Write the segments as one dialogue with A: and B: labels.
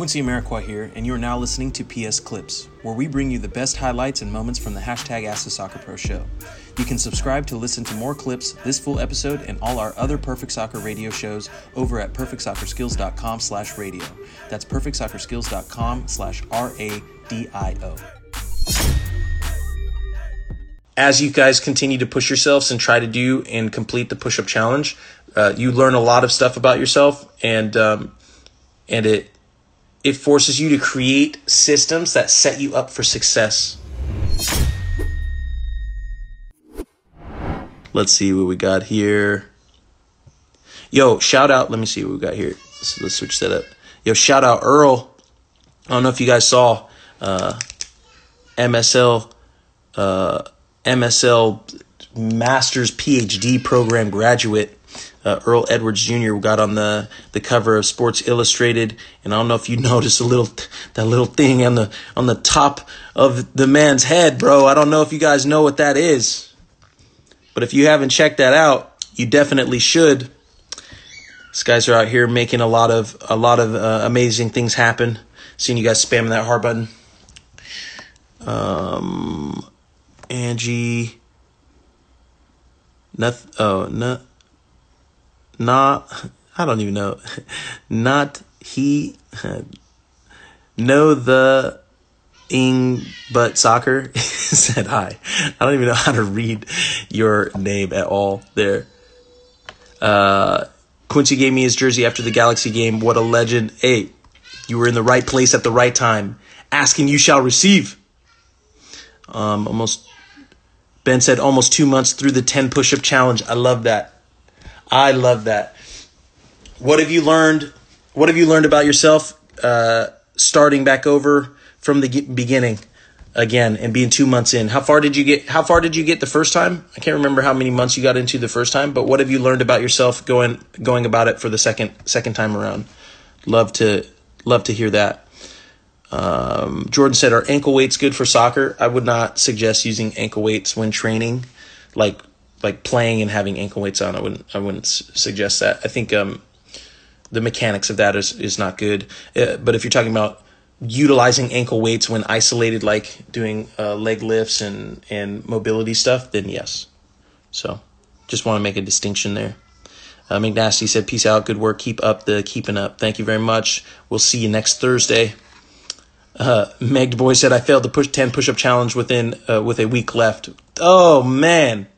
A: Quincy Amarikwa here, and you are now listening to PS Clips, where we bring you the best highlights and moments from the hashtag Ask the Soccer Pro show. You can subscribe to listen to more clips, this full episode, and all our other Perfect Soccer radio shows over at perfectsoccerskills.com slash radio. That's perfectsoccerskills.com slash R-A-D-I-O. As you guys continue to push yourselves and try to do and complete the push-up challenge, uh, you learn a lot of stuff about yourself, and um, and it it forces you to create systems that set you up for success. Let's see what we got here. Yo, shout out. Let me see what we got here. So let's switch that up. Yo, shout out Earl. I don't know if you guys saw uh, MSL uh, MSL Master's PhD program graduate uh, Earl Edwards Jr. got on the, the cover of Sports Illustrated, and I don't know if you noticed a little that little thing on the on the top of the man's head, bro. I don't know if you guys know what that is, but if you haven't checked that out, you definitely should. These guys are out here making a lot of a lot of uh, amazing things happen. Seeing you guys spamming that heart button. Um, Angie. Nothing. Oh, no not I don't even know. Not he know the ing but soccer said hi. I don't even know how to read your name at all there. Uh, Quincy gave me his jersey after the Galaxy game. What a legend. Hey, you were in the right place at the right time. Asking you shall receive. Um, almost Ben said almost two months through the 10 push up challenge. I love that. I love that. What have you learned? What have you learned about yourself uh, starting back over from the beginning again and being two months in? How far did you get? How far did you get the first time? I can't remember how many months you got into the first time, but what have you learned about yourself going going about it for the second second time around? Love to love to hear that. Um, Jordan said, "Are ankle weights good for soccer?" I would not suggest using ankle weights when training, like like playing and having ankle weights on. I wouldn't I wouldn't suggest that. I think um, the mechanics of that is is not good. Uh, but if you're talking about utilizing ankle weights when isolated, like doing uh, leg lifts and and mobility stuff, then yes. So, just want to make a distinction there. Uh, McNasty said, "Peace out, good work, keep up the keeping up. Thank you very much. We'll see you next Thursday." Uh, Meg Boy said, "I failed the push ten push up challenge within uh, with a week left. Oh man,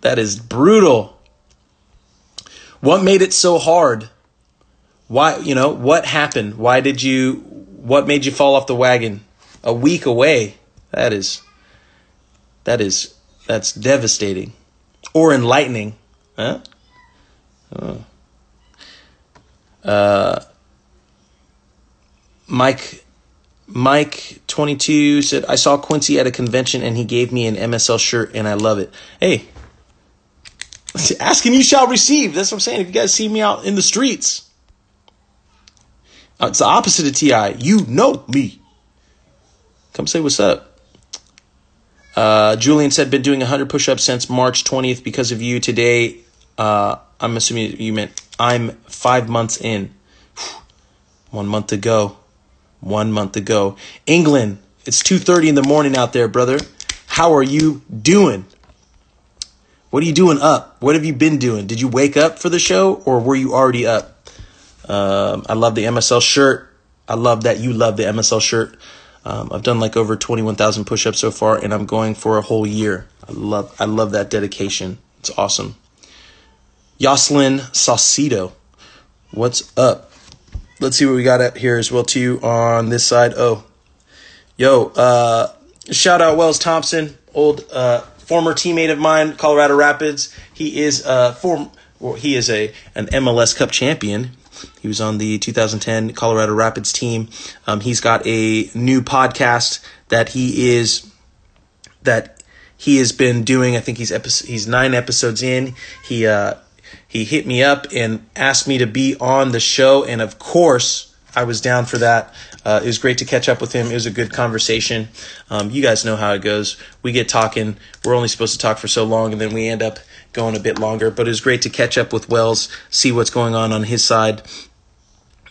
A: that is brutal. What made it so hard? Why, you know, what happened? Why did you, what made you fall off the wagon? A week away. That is, that is, that's devastating. Or enlightening. Huh? Oh. Uh, Mike Mike 22 said, I saw Quincy at a convention and he gave me an MSL shirt and I love it. Hey, asking you shall receive. That's what I'm saying. If you guys see me out in the streets, uh, it's the opposite of Ti. You know me. Come say what's up. Uh, Julian said, been doing 100 push-ups since March 20th because of you. Today, uh, I'm assuming you meant I'm five months in. One month to go. One month to go. England, it's 2.30 in the morning out there, brother. How are you doing? What are you doing up? What have you been doing? Did you wake up for the show or were you already up? Um, I love the MSL shirt. I love that you love the MSL shirt. Um, I've done like over 21,000 push-ups so far and I'm going for a whole year. I love, I love that dedication. It's awesome. Yoslin Saucedo. What's up? Let's see what we got up here as well too on this side. Oh, yo, uh, shout out Wells Thompson, old, uh, former teammate of mine, Colorado Rapids. He is a form. He is a an MLS Cup champion. He was on the 2010 Colorado Rapids team. Um, he's got a new podcast that he is that he has been doing. I think he's episode, he's nine episodes in. He uh, he hit me up and asked me to be on the show, and of course I was down for that. Uh, it was great to catch up with him. It was a good conversation. Um, you guys know how it goes. We get talking. We're only supposed to talk for so long, and then we end up going a bit longer. But it was great to catch up with Wells, see what's going on on his side.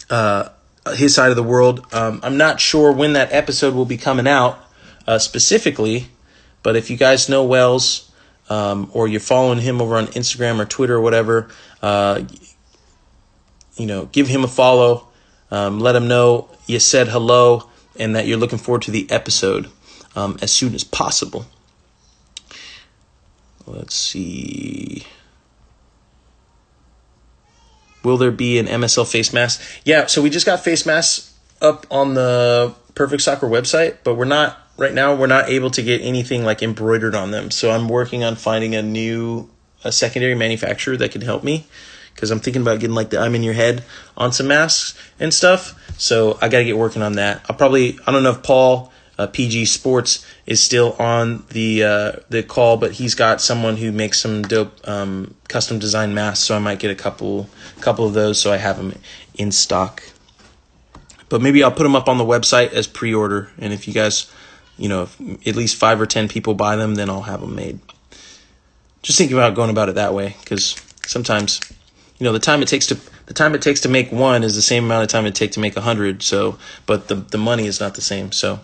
A: Uh, his side of the world. Um, I'm not sure when that episode will be coming out uh, specifically, but if you guys know Wells um, or you're following him over on Instagram or Twitter or whatever, uh, you know, give him a follow. Um, let them know you said hello and that you're looking forward to the episode um, as soon as possible. Let's see. Will there be an MSL face mask? Yeah, so we just got face masks up on the Perfect Soccer website, but we're not right now. We're not able to get anything like embroidered on them. So I'm working on finding a new a secondary manufacturer that can help me because I'm thinking about getting like the I'm in your head on some masks and stuff. So I got to get working on that. I'll probably I don't know if Paul uh, PG Sports is still on the uh, the call, but he's got someone who makes some dope um, custom design masks, so I might get a couple couple of those, so I have them in stock. But maybe I'll put them up on the website as pre-order, and if you guys, you know, if at least five or ten people buy them, then I'll have them made. Just thinking about going about it that way, because sometimes, you know, the time it takes to the time it takes to make one is the same amount of time it takes to make a hundred. So, but the the money is not the same. So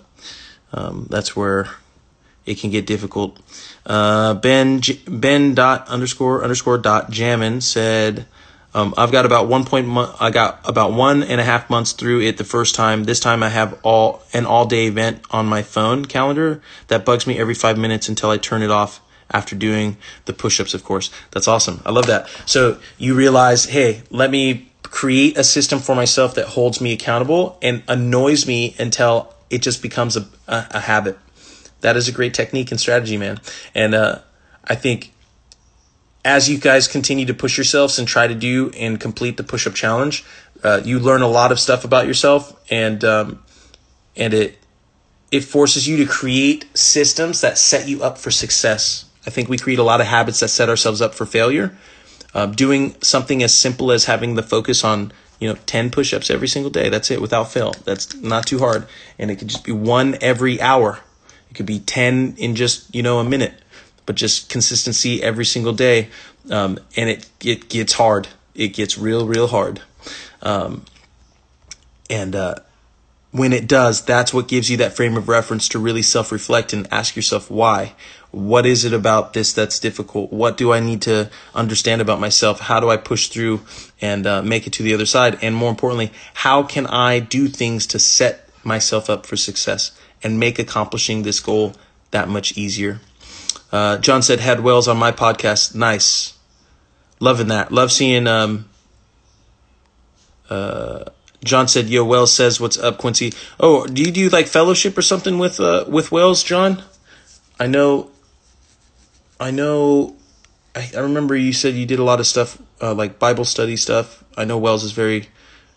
A: um, that's where it can get difficult. Uh, ben Ben dot underscore underscore dot Jammin said, um, "I've got about one point. I got about one and a half months through it the first time. This time I have all an all day event on my phone calendar that bugs me every five minutes until I turn it off." After doing the push ups, of course. That's awesome. I love that. So you realize, hey, let me create a system for myself that holds me accountable and annoys me until it just becomes a, a, a habit. That is a great technique and strategy, man. And uh, I think as you guys continue to push yourselves and try to do and complete the push up challenge, uh, you learn a lot of stuff about yourself, and um, and it it forces you to create systems that set you up for success. I think we create a lot of habits that set ourselves up for failure. Uh, doing something as simple as having the focus on you know 10 push-ups every single day that's it without fail. That's not too hard. And it could just be one every hour. It could be 10 in just you know a minute. But just consistency every single day um, and it it gets hard. It gets real real hard. Um, and uh, when it does that's what gives you that frame of reference to really self-reflect and ask yourself why what is it about this that's difficult? What do I need to understand about myself? How do I push through and uh, make it to the other side? And more importantly, how can I do things to set myself up for success and make accomplishing this goal that much easier? Uh, John said, had Wells on my podcast. Nice. Loving that. Love seeing, um, uh, John said, "Yo, Wells says, what's up, Quincy? Oh, do you do like fellowship or something with uh, with Wells, John? I know I know, I, I remember you said you did a lot of stuff uh, like Bible study stuff. I know Wells is very,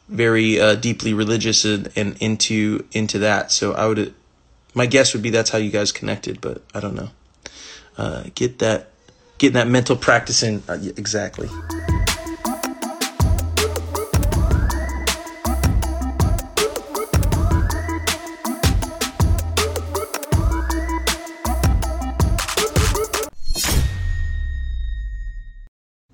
A: very uh, deeply religious and, and into into that. So I would, my guess would be that's how you guys connected, but I don't know. Uh, get that, getting that mental practice in uh, exactly.